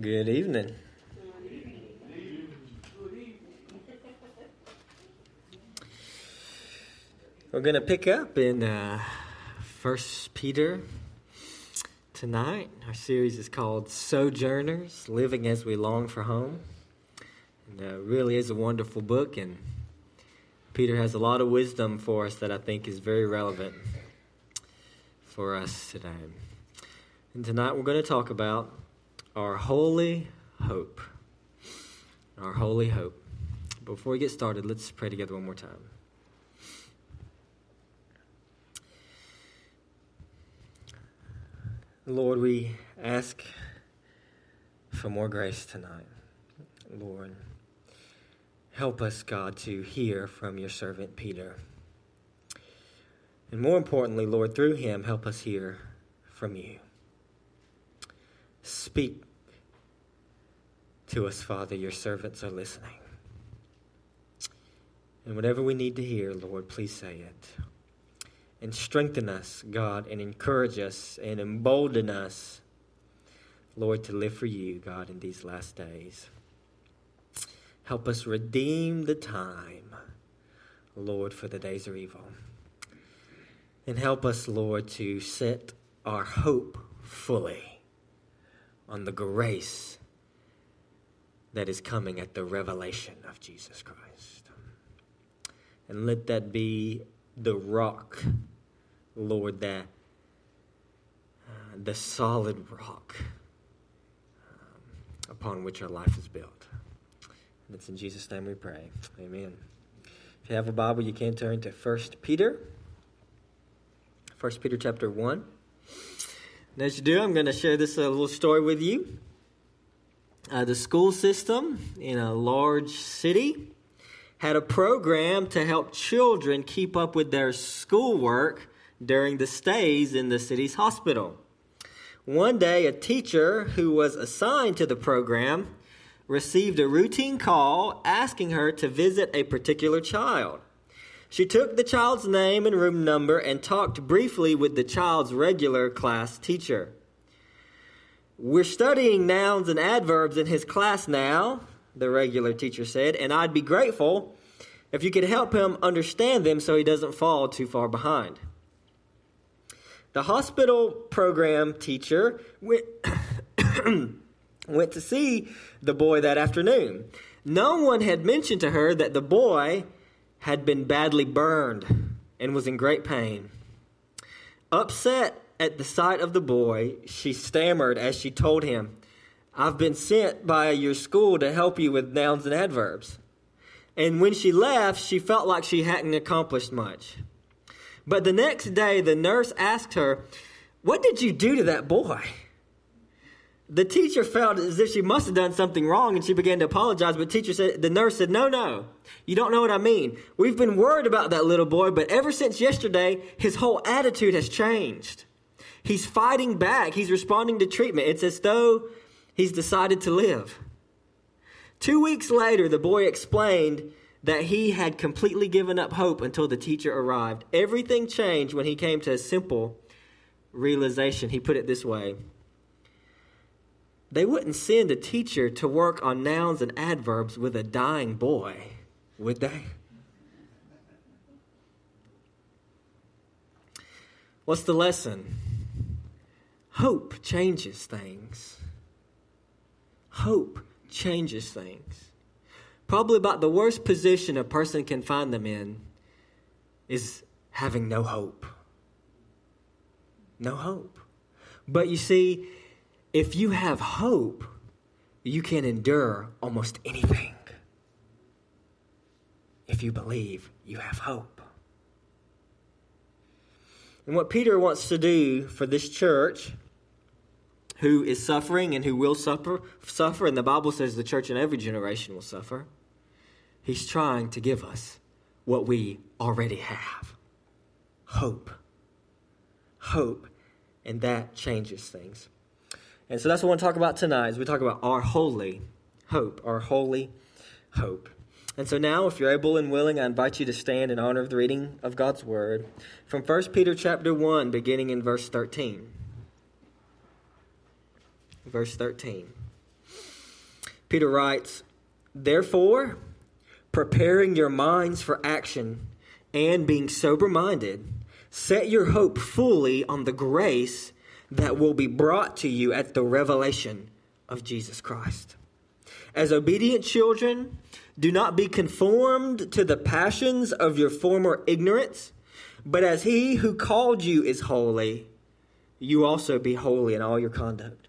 Good evening. We're going to pick up in uh, First Peter tonight. Our series is called Sojourners Living as We Long for Home. And uh, really is a wonderful book, and Peter has a lot of wisdom for us that I think is very relevant for us today. And tonight we're going to talk about our holy hope. Our holy hope. Before we get started, let's pray together one more time. Lord, we ask for more grace tonight. Lord, help us, God, to hear from your servant Peter. And more importantly, Lord, through him, help us hear from you. Speak to us, Father. Your servants are listening. And whatever we need to hear, Lord, please say it and strengthen us, God, and encourage us and embolden us, Lord, to live for you, God, in these last days. Help us redeem the time, Lord, for the days are evil. And help us, Lord, to set our hope fully on the grace that is coming at the revelation of Jesus Christ. And let that be the rock, Lord, that uh, the solid rock um, upon which our life is built. And it's in Jesus' name we pray. Amen. If you have a Bible, you can turn to 1 Peter. 1 Peter chapter 1. And as you do, I'm going to share this uh, little story with you. Uh, the school system in a large city had a program to help children keep up with their schoolwork during the stays in the city's hospital. One day, a teacher who was assigned to the program received a routine call asking her to visit a particular child. She took the child's name and room number and talked briefly with the child's regular class teacher. We're studying nouns and adverbs in his class now, the regular teacher said, and I'd be grateful if you could help him understand them so he doesn't fall too far behind. The hospital program teacher went, went to see the boy that afternoon. No one had mentioned to her that the boy had been badly burned and was in great pain. Upset at the sight of the boy, she stammered as she told him, I've been sent by your school to help you with nouns and adverbs. And when she left, she felt like she hadn't accomplished much. But the next day, the nurse asked her, What did you do to that boy? The teacher felt as if she must have done something wrong and she began to apologize, but teacher said the nurse said, No, no. You don't know what I mean. We've been worried about that little boy, but ever since yesterday, his whole attitude has changed. He's fighting back. He's responding to treatment. It's as though he's decided to live. Two weeks later, the boy explained that he had completely given up hope until the teacher arrived. Everything changed when he came to a simple realization. He put it this way They wouldn't send a teacher to work on nouns and adverbs with a dying boy, would they? What's the lesson? Hope changes things. Hope changes things. Probably about the worst position a person can find them in is having no hope. No hope. But you see, if you have hope, you can endure almost anything. If you believe, you have hope. And what Peter wants to do for this church who is suffering and who will suffer, suffer, and the Bible says the church in every generation will suffer. He's trying to give us what we already have hope. Hope. And that changes things. And so that's what I want to talk about tonight as we talk about our holy hope, our holy hope. And so now, if you're able and willing, I invite you to stand in honor of the reading of God's word from 1 Peter chapter 1, beginning in verse 13 verse 13. Peter writes, Therefore, preparing your minds for action and being sober minded, set your hope fully on the grace that will be brought to you at the revelation of Jesus Christ. As obedient children, do not be conformed to the passions of your former ignorance, but as he who called you is holy, you also be holy in all your conduct.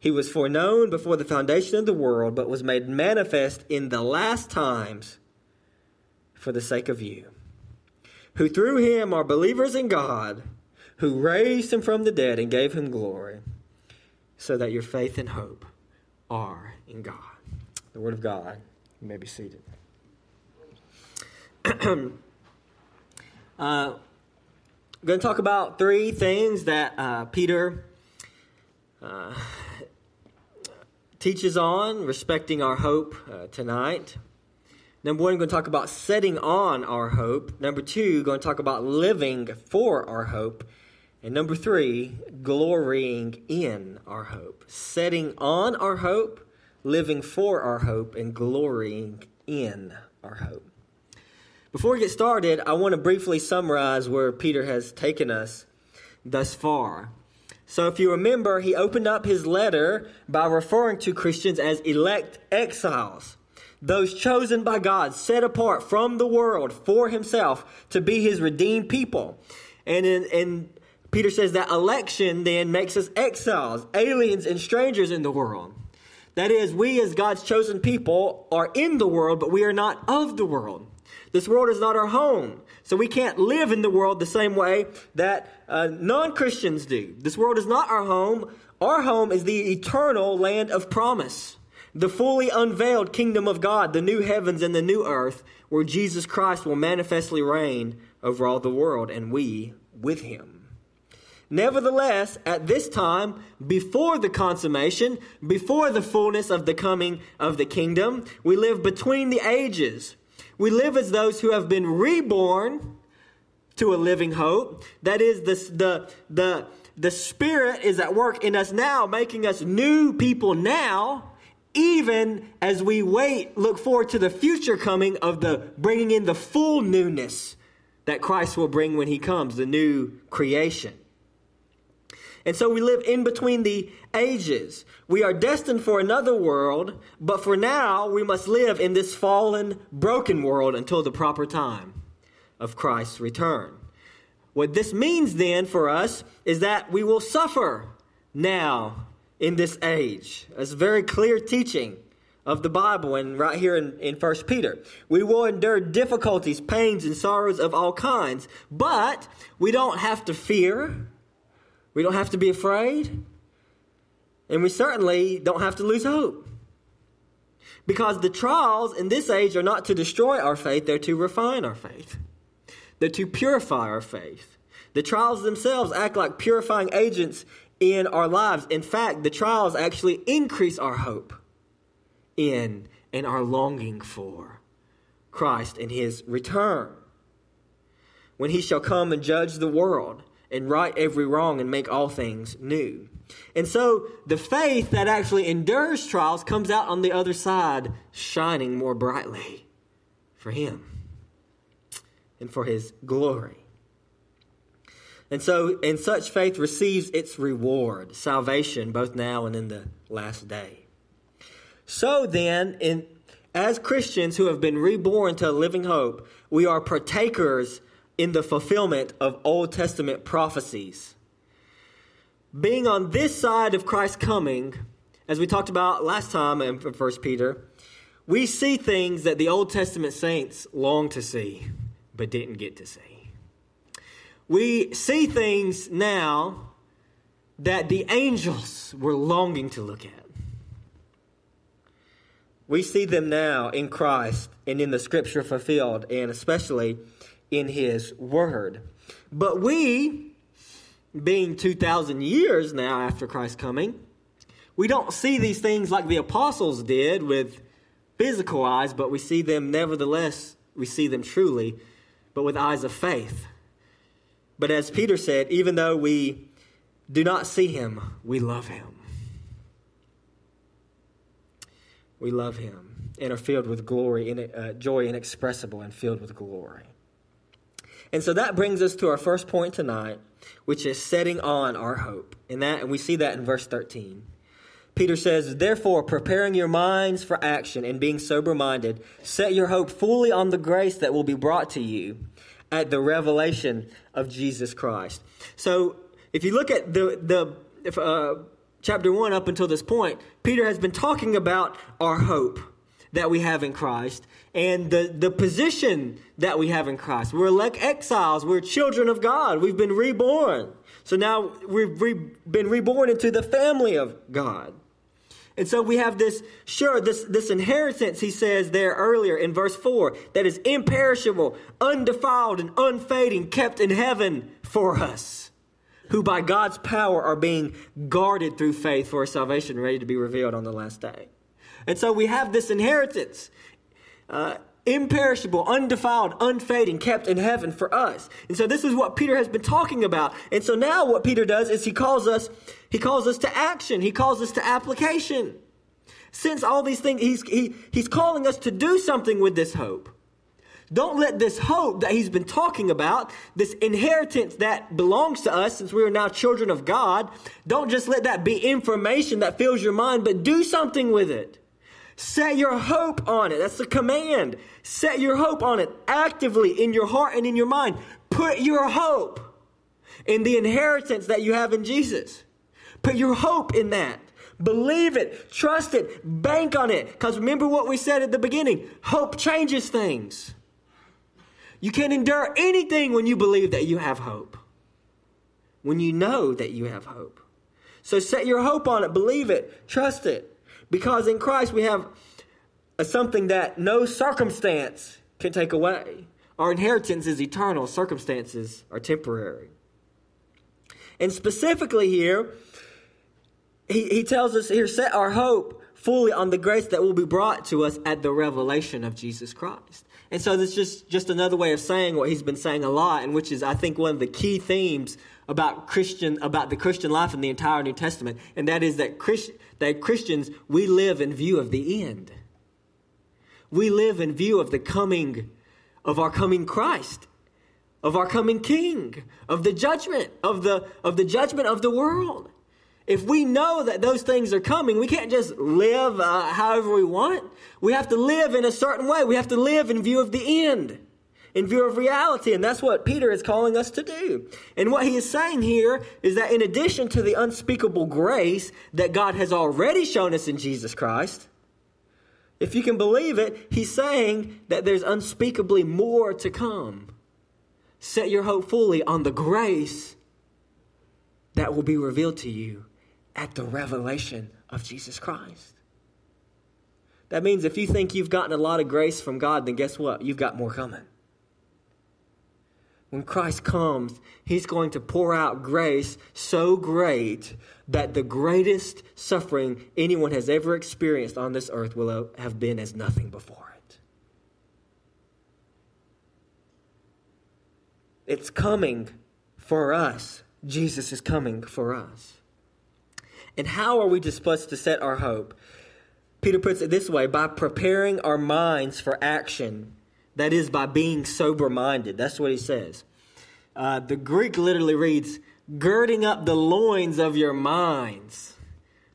He was foreknown before the foundation of the world, but was made manifest in the last times for the sake of you, who through him are believers in God, who raised him from the dead and gave him glory, so that your faith and hope are in God. The Word of God. You may be seated. uh, I'm going to talk about three things that uh, Peter uh, teaches on respecting our hope uh, tonight. Number one, we're going to talk about setting on our hope. Number two, we're going to talk about living for our hope. And number three, glorying in our hope. Setting on our hope, living for our hope, and glorying in our hope. Before we get started, I want to briefly summarize where Peter has taken us thus far. So, if you remember, he opened up his letter by referring to Christians as elect exiles, those chosen by God, set apart from the world for himself to be his redeemed people. And, in, and Peter says that election then makes us exiles, aliens, and strangers in the world. That is, we as God's chosen people are in the world, but we are not of the world. This world is not our home. So we can't live in the world the same way that uh, non Christians do. This world is not our home. Our home is the eternal land of promise, the fully unveiled kingdom of God, the new heavens and the new earth, where Jesus Christ will manifestly reign over all the world, and we with him. Nevertheless, at this time, before the consummation, before the fullness of the coming of the kingdom, we live between the ages we live as those who have been reborn to a living hope. That is, the, the, the, the Spirit is at work in us now, making us new people now, even as we wait, look forward to the future coming of the bringing in the full newness that Christ will bring when he comes, the new creation. And so we live in between the ages. We are destined for another world, but for now we must live in this fallen, broken world until the proper time of Christ's return. What this means then for us is that we will suffer now in this age. It's very clear teaching of the Bible and right here in, in 1 Peter. We will endure difficulties, pains, and sorrows of all kinds, but we don't have to fear. We don't have to be afraid. And we certainly don't have to lose hope. Because the trials in this age are not to destroy our faith, they're to refine our faith. They're to purify our faith. The trials themselves act like purifying agents in our lives. In fact, the trials actually increase our hope in and our longing for Christ and his return. When he shall come and judge the world and right every wrong and make all things new. And so the faith that actually endures trials comes out on the other side shining more brightly for Him and for His glory. And so, and such faith receives its reward, salvation, both now and in the last day. So then, in, as Christians who have been reborn to a living hope, we are partakers in the fulfillment of Old Testament prophecies. Being on this side of Christ's coming, as we talked about last time in 1 Peter, we see things that the Old Testament saints longed to see, but didn't get to see. We see things now that the angels were longing to look at. We see them now in Christ and in the scripture fulfilled, and especially in his word. But we, being 2,000 years now after Christ's coming, we don't see these things like the apostles did with physical eyes, but we see them nevertheless, we see them truly, but with eyes of faith. But as Peter said, even though we do not see him, we love him. We love him and are filled with glory, and uh, joy inexpressible and filled with glory. And so that brings us to our first point tonight, which is setting on our hope. And that and we see that in verse 13. Peter says, Therefore, preparing your minds for action and being sober minded, set your hope fully on the grace that will be brought to you at the revelation of Jesus Christ. So, if you look at the, the uh, chapter 1 up until this point, Peter has been talking about our hope that we have in Christ and the, the position that we have in Christ. We're like exiles, we're children of God, we've been reborn. So now we've re- been reborn into the family of God. And so we have this, sure, this, this inheritance, he says there earlier in verse 4, that is imperishable, undefiled, and unfading, kept in heaven for us, who by God's power are being guarded through faith for salvation ready to be revealed on the last day. And so we have this inheritance. Uh, imperishable, undefiled, unfading, kept in heaven for us. And so this is what Peter has been talking about. And so now what Peter does is he calls us, he calls us to action. He calls us to application. Since all these things, he's, he, he's calling us to do something with this hope. Don't let this hope that he's been talking about, this inheritance that belongs to us since we are now children of God, don't just let that be information that fills your mind, but do something with it. Set your hope on it. That's the command. Set your hope on it actively in your heart and in your mind. Put your hope in the inheritance that you have in Jesus. Put your hope in that. Believe it, trust it, bank on it. Because remember what we said at the beginning hope changes things. You can endure anything when you believe that you have hope, when you know that you have hope. So set your hope on it, believe it, trust it. Because in Christ we have something that no circumstance can take away. Our inheritance is eternal, circumstances are temporary. And specifically here, he, he tells us here, set our hope fully on the grace that will be brought to us at the revelation of Jesus Christ. And so this is just, just another way of saying what he's been saying a lot, and which is, I think, one of the key themes about Christian, about the Christian life in the entire New Testament, and that is that, Christ, that Christians, we live in view of the end. We live in view of the coming, of our coming Christ, of our coming King, of the judgment, of the, of the judgment of the world. If we know that those things are coming, we can't just live uh, however we want. We have to live in a certain way. We have to live in view of the end in view of reality. And that's what Peter is calling us to do. And what he is saying here is that in addition to the unspeakable grace that God has already shown us in Jesus Christ, if you can believe it, he's saying that there's unspeakably more to come. Set your hope fully on the grace that will be revealed to you at the revelation of Jesus Christ. That means if you think you've gotten a lot of grace from God, then guess what? You've got more coming when Christ comes, he's going to pour out grace so great that the greatest suffering anyone has ever experienced on this earth will have been as nothing before it. It's coming for us. Jesus is coming for us. And how are we supposed to set our hope? Peter puts it this way by preparing our minds for action that is, by being sober minded. That's what he says. Uh, the Greek literally reads, girding up the loins of your minds.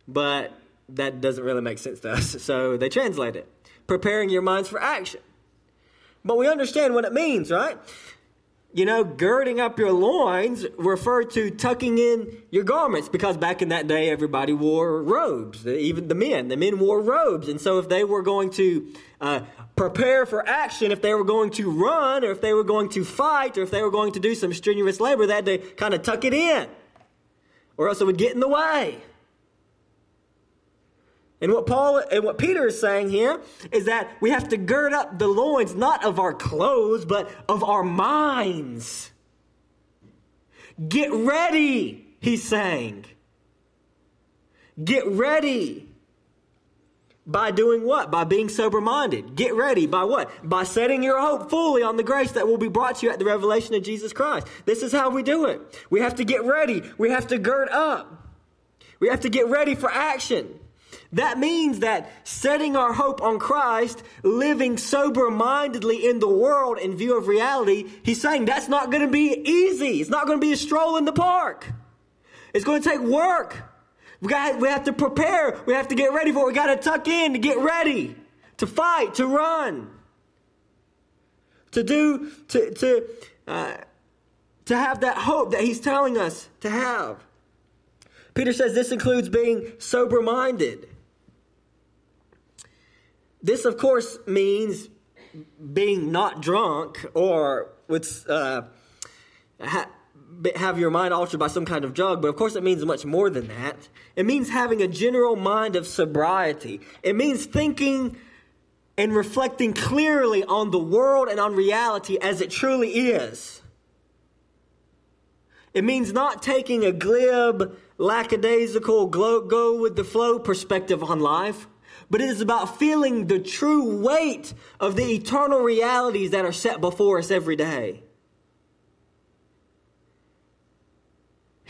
But that doesn't really make sense to us. So they translate it preparing your minds for action. But we understand what it means, right? You know, girding up your loins referred to tucking in your garments because back in that day, everybody wore robes, even the men. The men wore robes. And so if they were going to uh, prepare for action, if they were going to run, or if they were going to fight, or if they were going to do some strenuous labor, they had to kind of tuck it in, or else it would get in the way. And what Paul and what Peter is saying here is that we have to gird up the loins not of our clothes, but of our minds. Get ready, he's saying. Get ready. By doing what? By being sober minded. Get ready. By what? By setting your hope fully on the grace that will be brought to you at the revelation of Jesus Christ. This is how we do it. We have to get ready. We have to gird up. We have to get ready for action. That means that setting our hope on Christ, living sober mindedly in the world in view of reality, he's saying that's not going to be easy. It's not going to be a stroll in the park. It's going to take work. We, got, we have to prepare. We have to get ready for it. We got to tuck in to get ready, to fight, to run, to do, to, to, uh, to have that hope that he's telling us to have. Peter says this includes being sober minded. This, of course, means being not drunk or with uh, ha- have your mind altered by some kind of drug, but of course it means much more than that. It means having a general mind of sobriety. It means thinking and reflecting clearly on the world and on reality as it truly is. It means not taking a glib, lackadaisical, go with the flow perspective on life, but it is about feeling the true weight of the eternal realities that are set before us every day.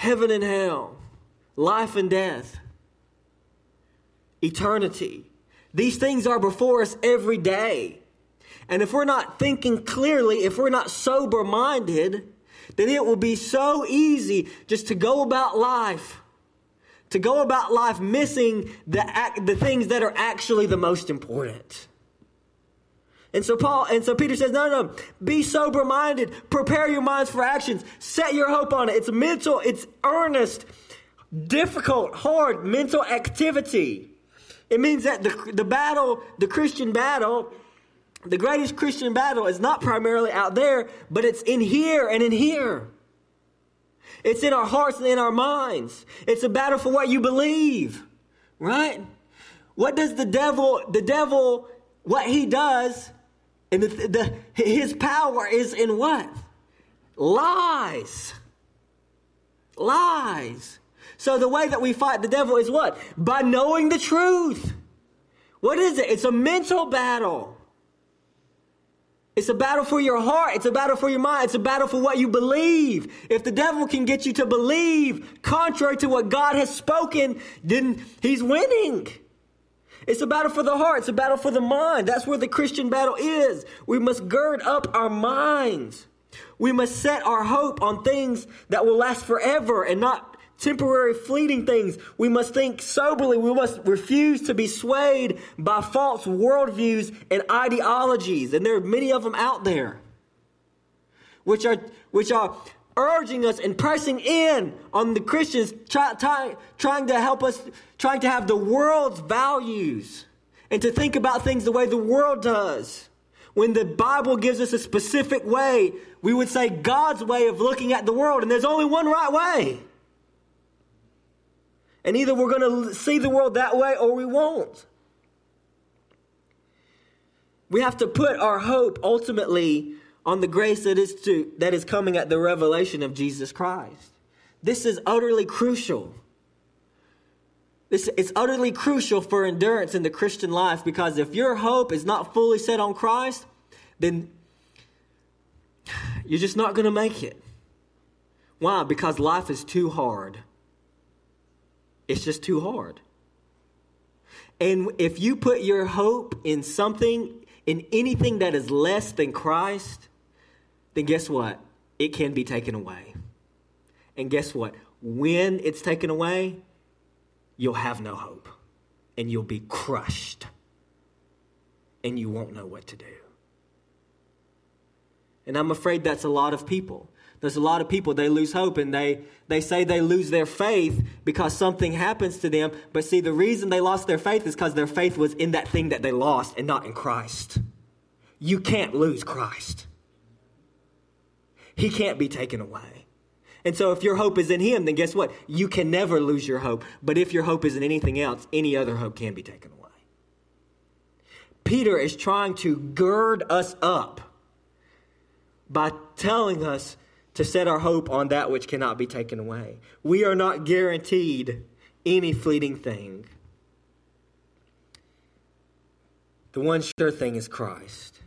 heaven and hell, life and death, eternity. These things are before us every day. And if we're not thinking clearly, if we're not sober minded, then it will be so easy just to go about life, to go about life missing the, the things that are actually the most important. And so Paul, and so Peter says, no, no, no, be sober minded, prepare your minds for actions, set your hope on it. It's mental, it's earnest, difficult, hard mental activity. It means that the, the battle, the Christian battle, the greatest Christian battle is not primarily out there, but it's in here and in here. It's in our hearts and in our minds. It's a battle for what you believe, right? What does the devil, the devil, what he does and the, the, his power is in what? Lies. Lies. So the way that we fight the devil is what? By knowing the truth. What is it? It's a mental battle. It's a battle for your heart. It's a battle for your mind. It's a battle for what you believe. If the devil can get you to believe contrary to what God has spoken, then he's winning. It's a battle for the heart. It's a battle for the mind. That's where the Christian battle is. We must gird up our minds. We must set our hope on things that will last forever and not temporary, fleeting things. We must think soberly. We must refuse to be swayed by false worldviews and ideologies. And there are many of them out there, which are, which are urging us and pressing in on the Christians, try, try, trying to help us, trying to have the world's values and to think about things the way the world does. When the Bible gives us a specific way, we would say God's way of looking at the world, and there's only one right way. And either we're going to see the world that way or we won't. We have to put our hope ultimately on the grace that is to that is coming at the revelation of Jesus Christ. This is utterly crucial. This is utterly crucial for endurance in the Christian life because if your hope is not fully set on Christ, then you're just not going to make it. Why? Because life is too hard. It's just too hard. And if you put your hope in something, in anything that is less than Christ, then guess what? It can be taken away. And guess what? When it's taken away, you'll have no hope and you'll be crushed and you won't know what to do. And I'm afraid that's a lot of people. There's a lot of people, they lose hope and they, they say they lose their faith because something happens to them. But see, the reason they lost their faith is because their faith was in that thing that they lost and not in Christ. You can't lose Christ. He can't be taken away. And so if your hope is in Him, then guess what? You can never lose your hope. But if your hope is in anything else, any other hope can be taken away. Peter is trying to gird us up by telling us to set our hope on that which cannot be taken away. We are not guaranteed any fleeting thing. The one sure thing is Christ.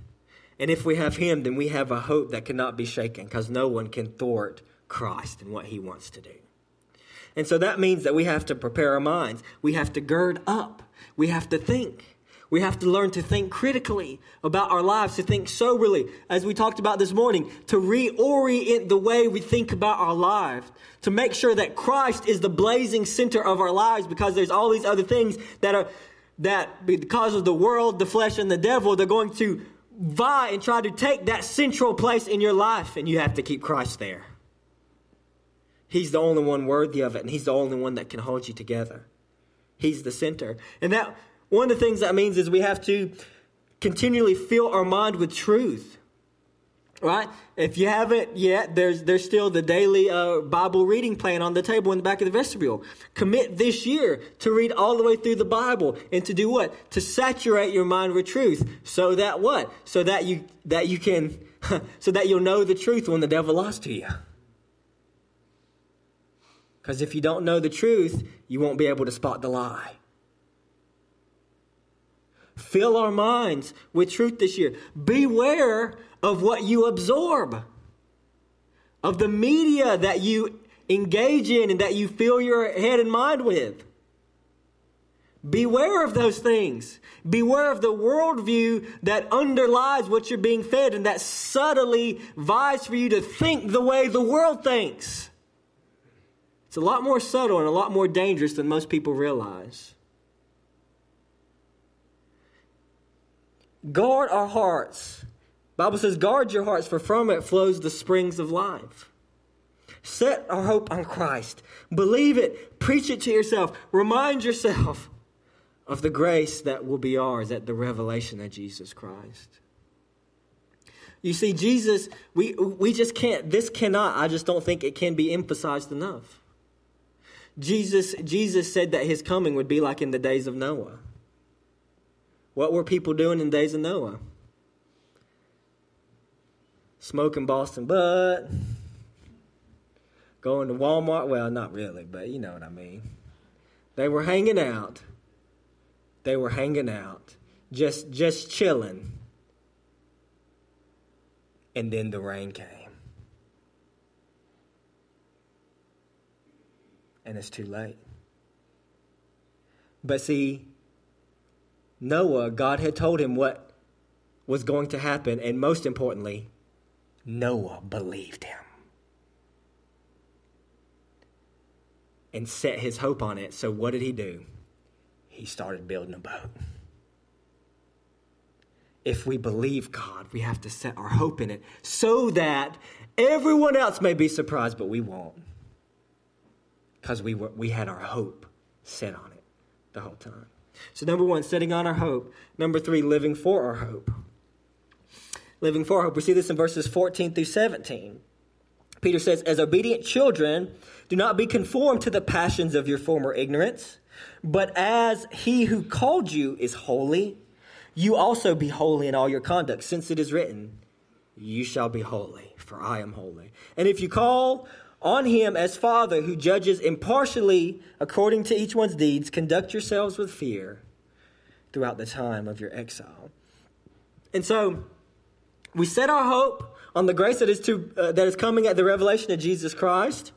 And if we have Him, then we have a hope that cannot be shaken because no one can thwart Christ and what He wants to do. And so that means that we have to prepare our minds. We have to gird up. We have to think. We have to learn to think critically about our lives, to think soberly, as we talked about this morning, to reorient the way we think about our lives, to make sure that Christ is the blazing center of our lives because there's all these other things that are, that because of the world, the flesh, and the devil, they're going to vie and try to take that central place in your life, and you have to keep Christ there. He's the only one worthy of it, and He's the only one that can hold you together. He's the center. And that one of the things that means is we have to continually fill our mind with truth. Right? If you haven't yet, there's there's still the daily uh, Bible reading plan on the table in the back of the vestibule. Commit this year to read all the way through the Bible and to do what? To saturate your mind with truth, so that what? So that you that you can, so that you'll know the truth when the devil lies to you. Because if you don't know the truth, you won't be able to spot the lie. Fill our minds with truth this year. Beware of what you absorb, of the media that you engage in and that you fill your head and mind with. Beware of those things. Beware of the worldview that underlies what you're being fed and that subtly vies for you to think the way the world thinks. It's a lot more subtle and a lot more dangerous than most people realize. Guard our hearts. Bible says, guard your hearts, for from it flows the springs of life. Set our hope on Christ. Believe it. Preach it to yourself. Remind yourself of the grace that will be ours at the revelation of Jesus Christ. You see, Jesus, we, we just can't, this cannot, I just don't think it can be emphasized enough. Jesus, Jesus said that his coming would be like in the days of Noah. What were people doing in days of Noah? Smoking Boston butt, going to Walmart. Well, not really, but you know what I mean. They were hanging out. They were hanging out, just just chilling. And then the rain came. And it's too late. But see, Noah, God had told him what was going to happen, and most importantly, Noah believed him and set his hope on it. So, what did he do? He started building a boat. If we believe God, we have to set our hope in it so that everyone else may be surprised, but we won't. Because we, we had our hope set on it the whole time. So, number one, setting on our hope. Number three, living for our hope. Living for hope. We see this in verses 14 through 17. Peter says, As obedient children, do not be conformed to the passions of your former ignorance, but as he who called you is holy, you also be holy in all your conduct, since it is written, You shall be holy, for I am holy. And if you call on him as Father who judges impartially according to each one's deeds, conduct yourselves with fear throughout the time of your exile. And so we set our hope on the grace that is, to, uh, that is coming at the revelation of Jesus Christ.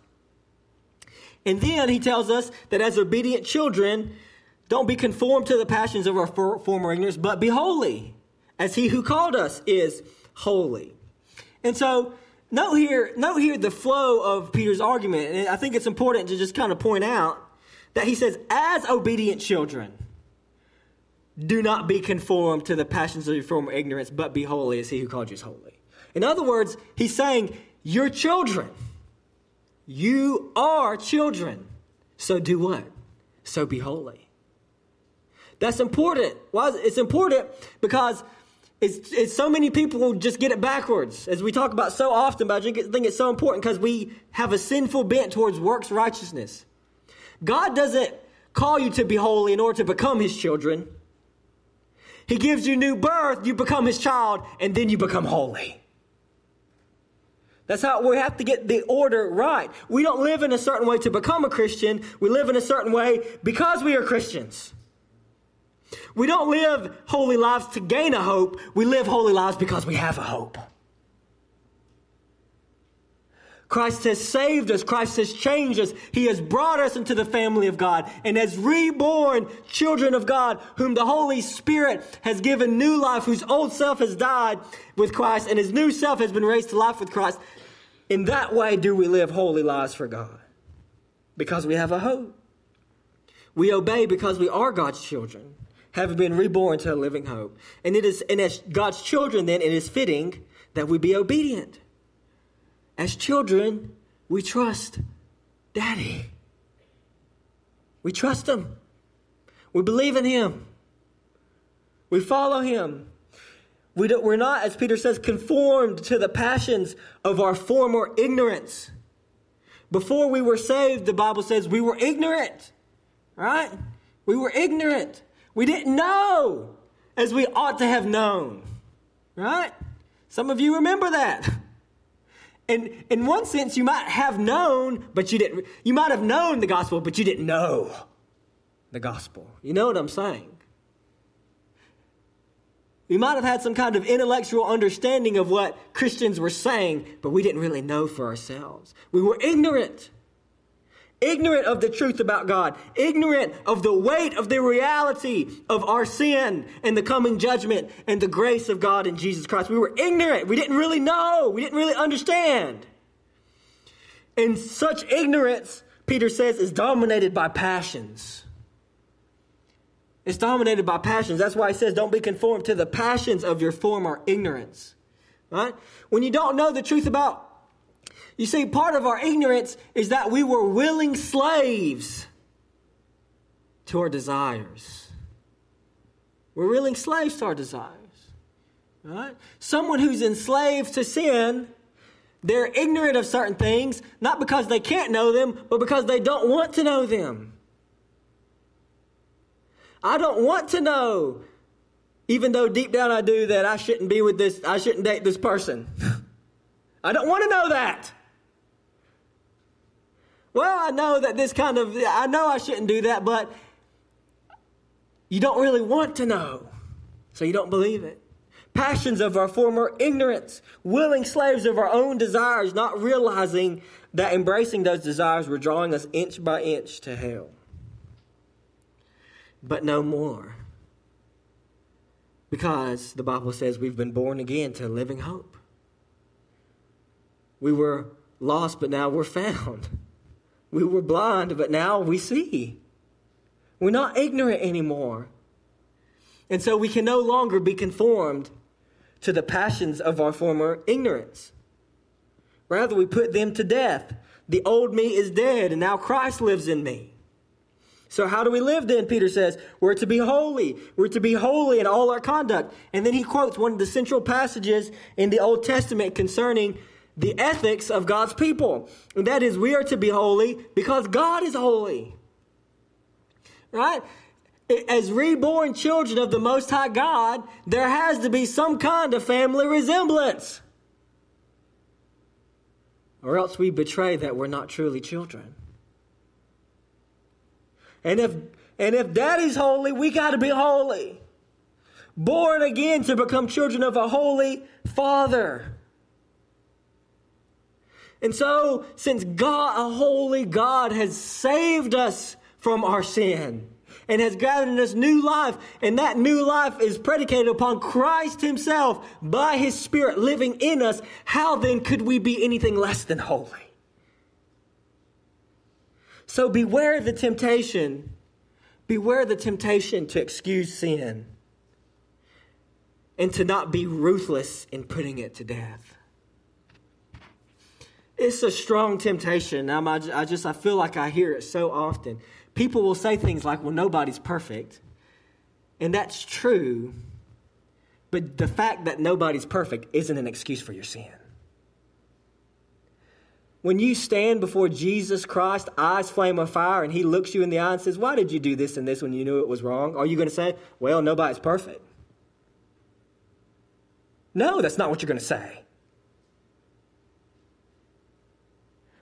And then he tells us that as obedient children, don't be conformed to the passions of our former ignorance, but be holy, as he who called us is holy. And so Note here, note here the flow of Peter's argument, and I think it's important to just kind of point out that he says, as obedient children, do not be conformed to the passions of your former ignorance, but be holy as he who called you is holy. In other words, he's saying, you're children. You are children. So do what? So be holy. That's important. Why? It's important because it's, it's so many people just get it backwards, as we talk about so often, but I think it's so important because we have a sinful bent towards works righteousness. God doesn't call you to be holy in order to become his children. He gives you new birth, you become his child, and then you become holy. That's how we have to get the order right. We don't live in a certain way to become a Christian. We live in a certain way because we are Christians. We don't live holy lives to gain a hope. We live holy lives because we have a hope. Christ has saved us. Christ has changed us. He has brought us into the family of God and as reborn children of God, whom the Holy Spirit has given new life, whose old self has died with Christ and his new self has been raised to life with Christ. In that way do we live holy lives for God because we have a hope. We obey because we are God's children, having been reborn to a living hope. And it is, and as God's children, then it is fitting that we be obedient. As children, we trust Daddy. We trust Him. We believe in Him. We follow Him. We we're not, as Peter says, conformed to the passions of our former ignorance. Before we were saved, the Bible says we were ignorant, right? We were ignorant. We didn't know as we ought to have known, right? Some of you remember that. And in one sense, you might have known, but you didn't. You might have known the gospel, but you didn't know the gospel. You know what I'm saying? We might have had some kind of intellectual understanding of what Christians were saying, but we didn't really know for ourselves. We were ignorant ignorant of the truth about God, ignorant of the weight of the reality of our sin and the coming judgment and the grace of God in Jesus Christ. We were ignorant. We didn't really know. We didn't really understand. And such ignorance, Peter says, is dominated by passions. It's dominated by passions. That's why he says, don't be conformed to the passions of your former ignorance. Right? When you don't know the truth about you see, part of our ignorance is that we were willing slaves to our desires. We're willing slaves to our desires. Right? Someone who's enslaved to sin, they're ignorant of certain things, not because they can't know them, but because they don't want to know them. I don't want to know, even though deep down I do, that I shouldn't be with this, I shouldn't date this person. I don't want to know that. Well, I know that this kind of, I know I shouldn't do that, but you don't really want to know, so you don't believe it. Passions of our former ignorance, willing slaves of our own desires, not realizing that embracing those desires were drawing us inch by inch to hell. But no more. Because the Bible says we've been born again to living hope. We were lost, but now we're found. We were blind, but now we see. We're not ignorant anymore. And so we can no longer be conformed to the passions of our former ignorance. Rather, we put them to death. The old me is dead, and now Christ lives in me. So, how do we live then? Peter says, We're to be holy. We're to be holy in all our conduct. And then he quotes one of the central passages in the Old Testament concerning the ethics of God's people. And that is, we are to be holy because God is holy. Right? As reborn children of the Most High God, there has to be some kind of family resemblance. Or else we betray that we're not truly children. And if and if daddy's holy, we got to be holy. Born again to become children of a holy father. And so, since God, a holy God, has saved us from our sin and has gathered us new life, and that new life is predicated upon Christ Himself by His Spirit living in us, how then could we be anything less than holy? So beware the temptation. Beware the temptation to excuse sin and to not be ruthless in putting it to death it's a strong temptation. I, I just I feel like I hear it so often. People will say things like, "Well, nobody's perfect," and that's true. But the fact that nobody's perfect isn't an excuse for your sin. When you stand before Jesus Christ, eyes flame of fire, and he looks you in the eye and says, Why did you do this and this when you knew it was wrong? Are you going to say, Well, nobody's perfect? No, that's not what you're going to say.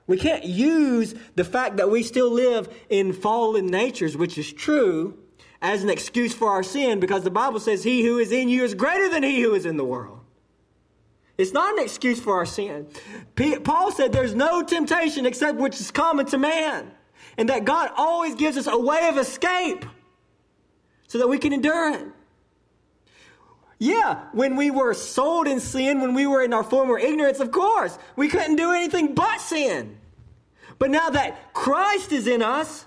We can't use the fact that we still live in fallen natures, which is true, as an excuse for our sin because the Bible says, He who is in you is greater than he who is in the world. It's not an excuse for our sin. Paul said there's no temptation except which is common to man, and that God always gives us a way of escape so that we can endure it. Yeah, when we were sold in sin, when we were in our former ignorance, of course, we couldn't do anything but sin. But now that Christ is in us,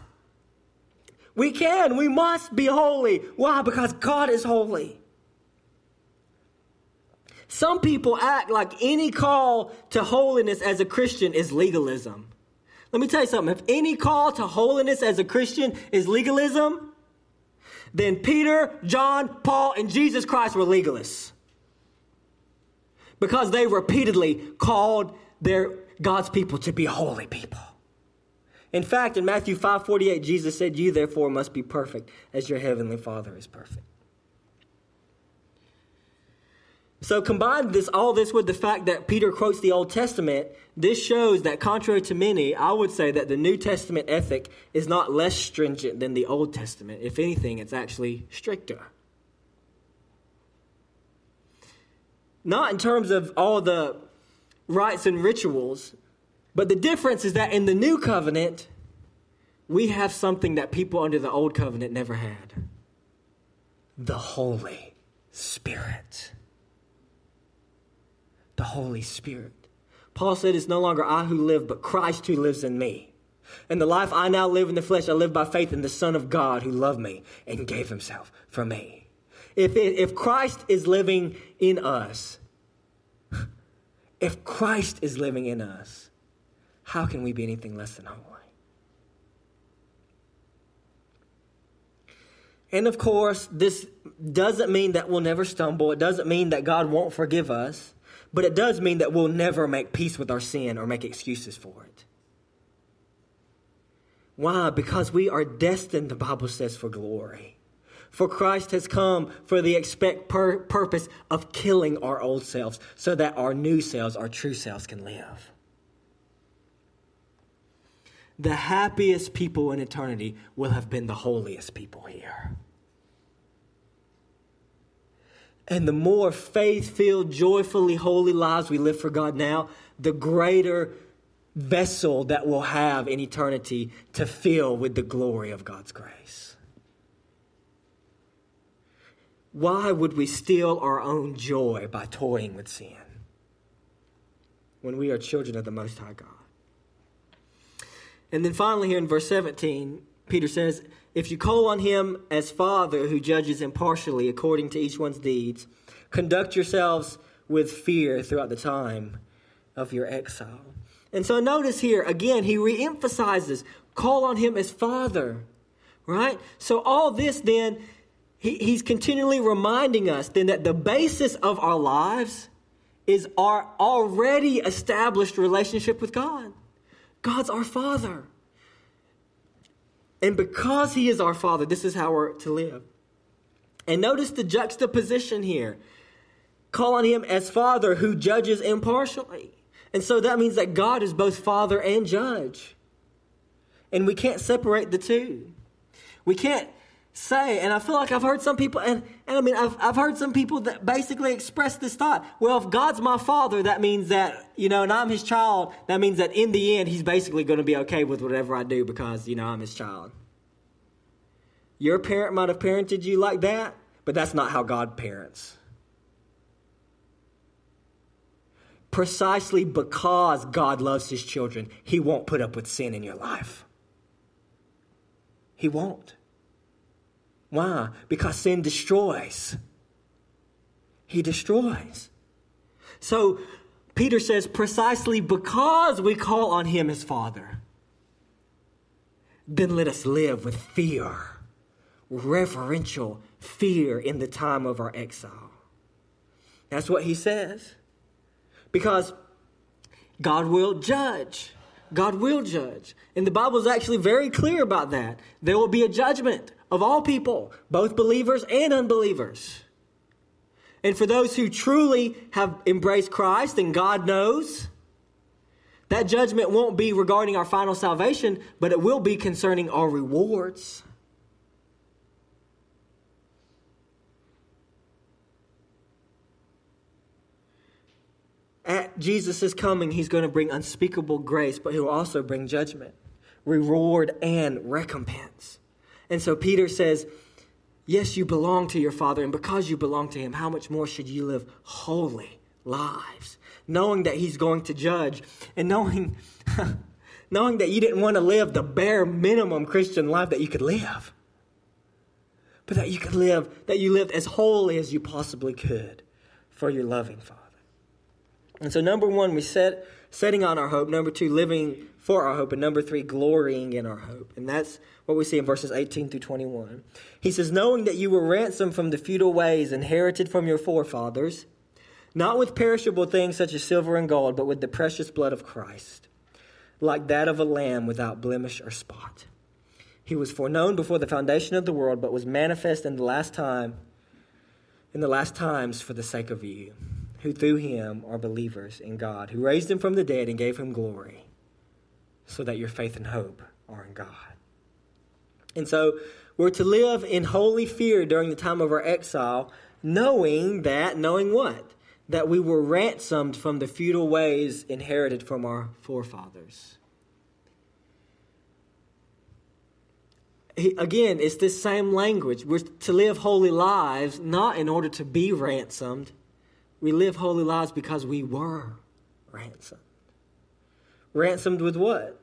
we can, we must be holy. Why? Because God is holy. Some people act like any call to holiness as a Christian is legalism. Let me tell you something. If any call to holiness as a Christian is legalism, then Peter, John, Paul, and Jesus Christ were legalists. Because they repeatedly called their God's people to be holy people. In fact, in Matthew 5:48, Jesus said, "You therefore must be perfect as your heavenly Father is perfect." So combine this all this with the fact that Peter quotes the Old Testament, this shows that contrary to many, I would say that the New Testament ethic is not less stringent than the Old Testament. If anything, it's actually stricter. Not in terms of all the rites and rituals, but the difference is that in the new covenant, we have something that people under the old covenant never had the Holy Spirit the Holy Spirit. Paul said, It's no longer I who live, but Christ who lives in me. And the life I now live in the flesh, I live by faith in the Son of God who loved me and gave himself for me. If, it, if Christ is living in us, if Christ is living in us, how can we be anything less than holy? And of course, this doesn't mean that we'll never stumble. It doesn't mean that God won't forgive us. But it does mean that we'll never make peace with our sin or make excuses for it. Why? Because we are destined, the Bible says, for glory. For Christ has come for the expect pur- purpose of killing our old selves so that our new selves, our true selves, can live. The happiest people in eternity will have been the holiest people here. And the more faith filled, joyfully holy lives we live for God now, the greater vessel that we'll have in eternity to fill with the glory of God's grace. Why would we steal our own joy by toying with sin when we are children of the Most High God? And then finally, here in verse 17, Peter says, if you call on him as Father who judges impartially according to each one's deeds, conduct yourselves with fear throughout the time of your exile. And so notice here, again, he reemphasizes call on him as Father, right? So all this then, he, he's continually reminding us then that the basis of our lives is our already established relationship with God. God's our Father. And because He is our Father, this is how we're to live. And notice the juxtaposition here. Call on Him as Father who judges impartially. And so that means that God is both Father and Judge. And we can't separate the two. We can't say, and I feel like I've heard some people, and, and I mean, I've, I've heard some people that basically express this thought. Well, if God's my father, that means that, you know, and I'm his child, that means that in the end, he's basically going to be okay with whatever I do because, you know, I'm his child. Your parent might have parented you like that, but that's not how God parents. Precisely because God loves his children, he won't put up with sin in your life. He won't. Why? Because sin destroys. He destroys. So Peter says, precisely because we call on him as Father, then let us live with fear, reverential fear in the time of our exile. That's what he says. Because God will judge. God will judge. And the Bible is actually very clear about that. There will be a judgment of all people, both believers and unbelievers. And for those who truly have embraced Christ and God knows, that judgment won't be regarding our final salvation, but it will be concerning our rewards. At Jesus' coming, he's going to bring unspeakable grace, but he will also bring judgment, reward, and recompense. And so Peter says, Yes, you belong to your Father, and because you belong to him, how much more should you live holy lives? Knowing that he's going to judge, and knowing, knowing that you didn't want to live the bare minimum Christian life that you could live, but that you could live, that you lived as holy as you possibly could for your loving Father. And so, number one, we set setting on our hope. Number two, living for our hope. And number three, glorying in our hope. And that's what we see in verses 18 through 21. He says, Knowing that you were ransomed from the futile ways inherited from your forefathers, not with perishable things such as silver and gold, but with the precious blood of Christ, like that of a lamb without blemish or spot. He was foreknown before the foundation of the world, but was manifest in the last time, in the last times for the sake of you who through him are believers in God, who raised him from the dead and gave him glory, so that your faith and hope are in God. And so we're to live in holy fear during the time of our exile, knowing that, knowing what? That we were ransomed from the futile ways inherited from our forefathers. again, it's this same language. We're to live holy lives, not in order to be ransomed, we live holy lives because we were ransomed. Ransomed with what?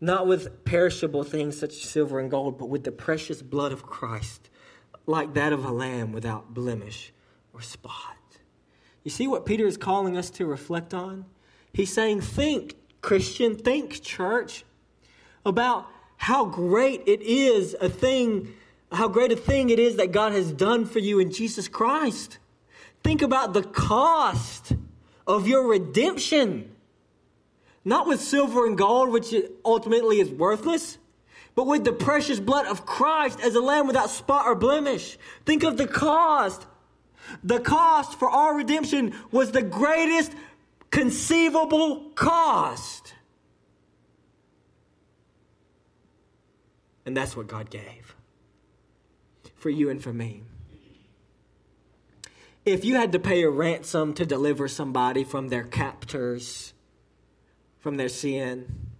Not with perishable things such as silver and gold, but with the precious blood of Christ, like that of a lamb without blemish or spot. You see what Peter is calling us to reflect on? He's saying, Think, Christian, think, church, about how great it is a thing, how great a thing it is that God has done for you in Jesus Christ. Think about the cost of your redemption. Not with silver and gold, which ultimately is worthless, but with the precious blood of Christ as a lamb without spot or blemish. Think of the cost. The cost for our redemption was the greatest conceivable cost. And that's what God gave for you and for me if you had to pay a ransom to deliver somebody from their captors, from their sin,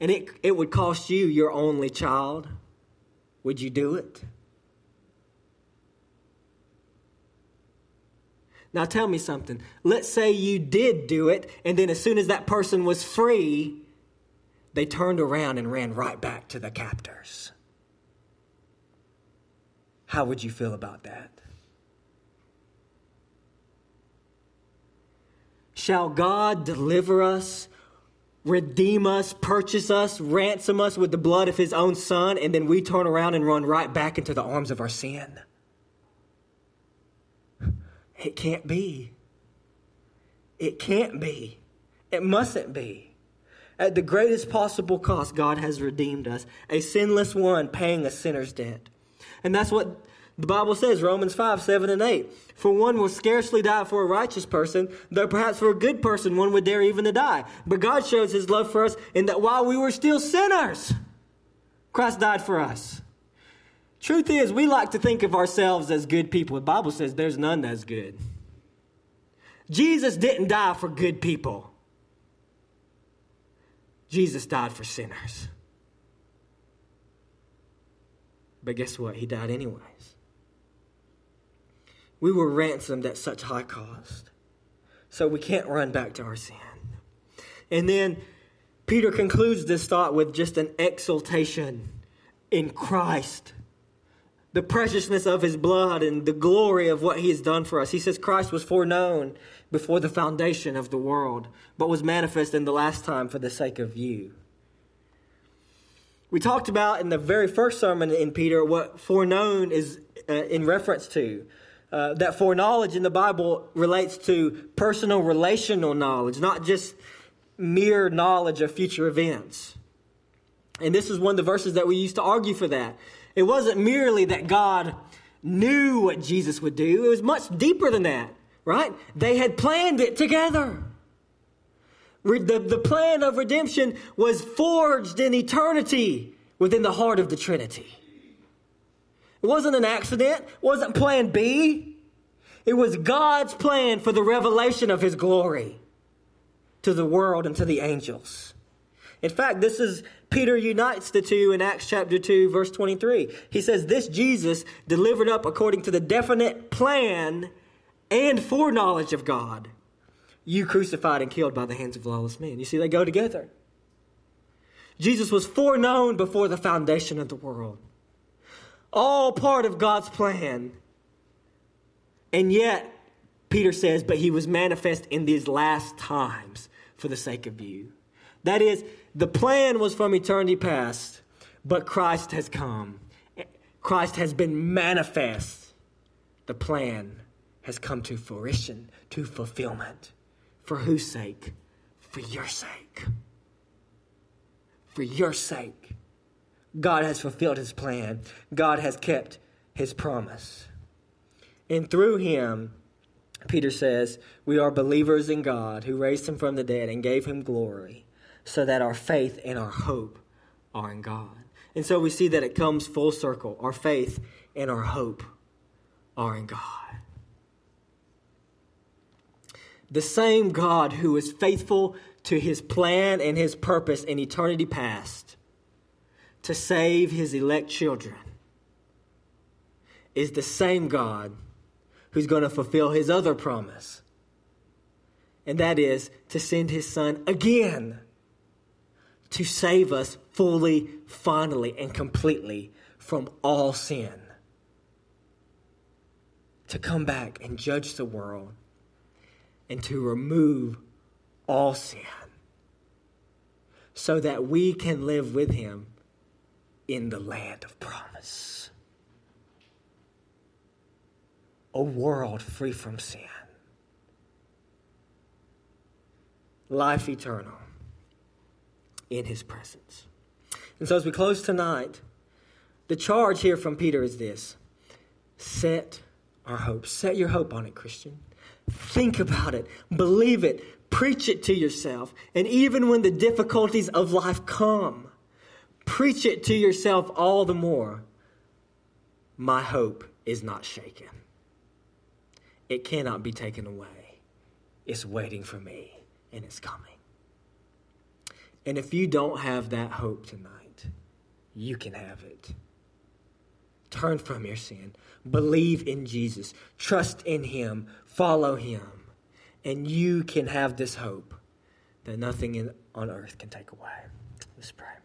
and it, it would cost you your only child, would you do it? Now tell me something. Let's say you did do it, and then as soon as that person was free, they turned around and ran right back to the captors. How would you feel about that? Shall God deliver us, redeem us, purchase us, ransom us with the blood of his own son, and then we turn around and run right back into the arms of our sin? It can't be. It can't be. It mustn't be. At the greatest possible cost, God has redeemed us, a sinless one paying a sinner's debt. And that's what the Bible says, Romans 5, 7, and 8. For one will scarcely die for a righteous person, though perhaps for a good person one would dare even to die. But God shows his love for us in that while we were still sinners, Christ died for us. Truth is, we like to think of ourselves as good people. The Bible says there's none that's good. Jesus didn't die for good people. Jesus died for sinners. But guess what? He died anyways. We were ransomed at such high cost. So we can't run back to our sin. And then Peter concludes this thought with just an exultation in Christ, the preciousness of his blood and the glory of what he has done for us. He says Christ was foreknown before the foundation of the world, but was manifest in the last time for the sake of you. We talked about in the very first sermon in Peter what foreknown is uh, in reference to uh, that foreknowledge in the Bible relates to personal relational knowledge, not just mere knowledge of future events. And this is one of the verses that we used to argue for that. It wasn't merely that God knew what Jesus would do, it was much deeper than that, right? They had planned it together. The, the plan of redemption was forged in eternity within the heart of the Trinity. It wasn't an accident, it wasn't plan B. It was God's plan for the revelation of his glory to the world and to the angels. In fact, this is Peter unites the two in Acts chapter 2, verse 23. He says, This Jesus delivered up according to the definite plan and foreknowledge of God, you crucified and killed by the hands of lawless men. You see, they go together. Jesus was foreknown before the foundation of the world all part of God's plan. And yet, Peter says, but he was manifest in these last times for the sake of you. That is, the plan was from eternity past, but Christ has come. Christ has been manifest. The plan has come to fruition, to fulfillment. For whose sake? For your sake. For your sake. God has fulfilled his plan. God has kept his promise. And through him, Peter says, we are believers in God who raised him from the dead and gave him glory, so that our faith and our hope are in God. And so we see that it comes full circle. Our faith and our hope are in God. The same God who is faithful to his plan and his purpose in eternity past to save his elect children is the same God who's going to fulfill his other promise. And that is to send his son again to save us fully, finally, and completely from all sin. To come back and judge the world and to remove all sin so that we can live with him in the land of promise. A world free from sin. Life eternal in his presence. And so, as we close tonight, the charge here from Peter is this set our hope. Set your hope on it, Christian. Think about it, believe it, preach it to yourself. And even when the difficulties of life come, Preach it to yourself all the more. My hope is not shaken. It cannot be taken away. It's waiting for me, and it's coming. And if you don't have that hope tonight, you can have it. Turn from your sin. Believe in Jesus. Trust in Him. Follow Him. And you can have this hope that nothing in, on earth can take away. Let's pray.